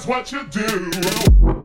that's what you do.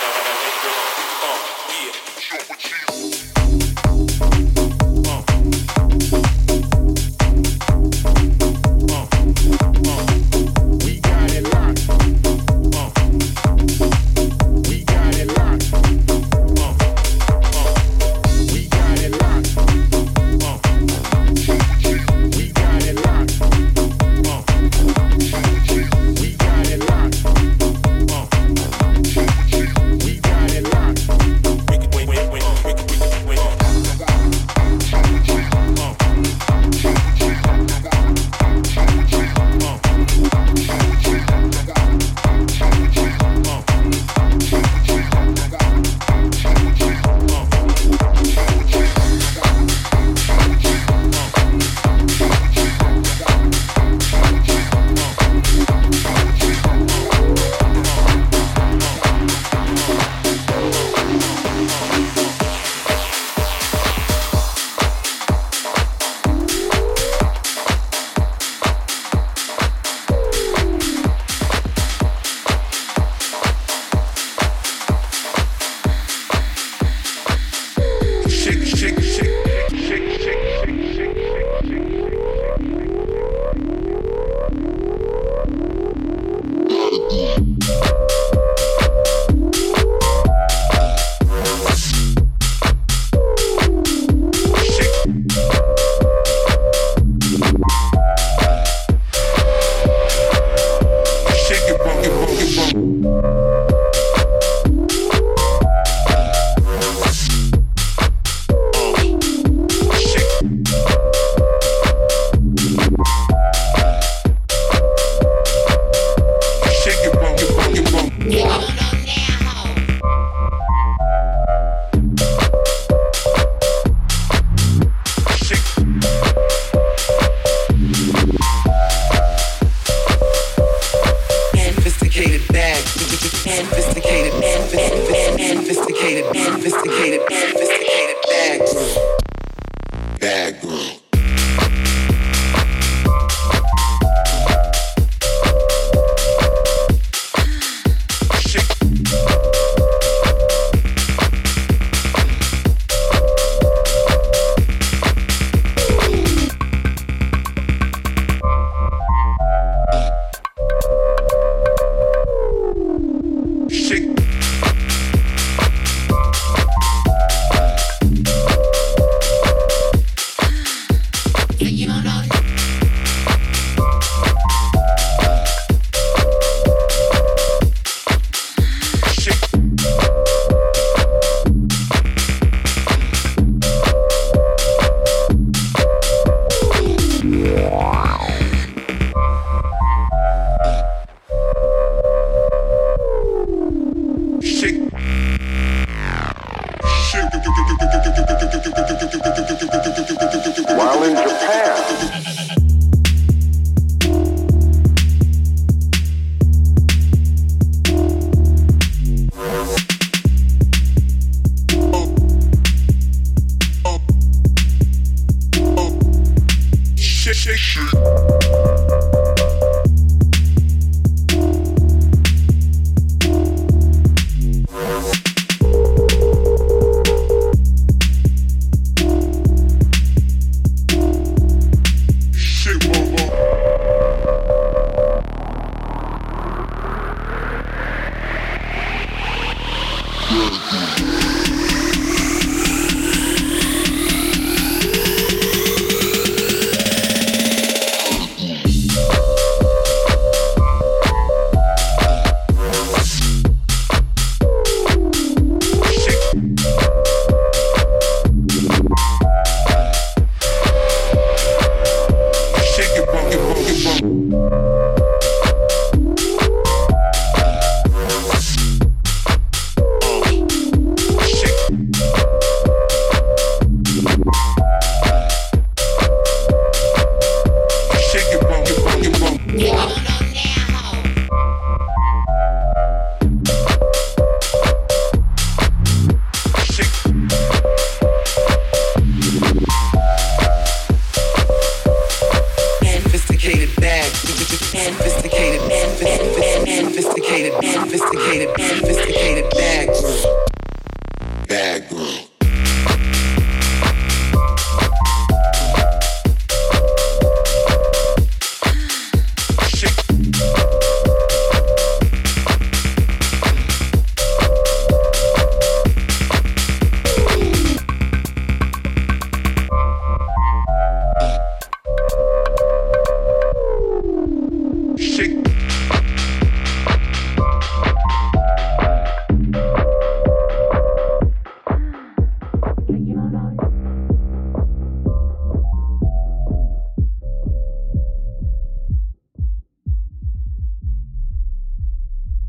We got it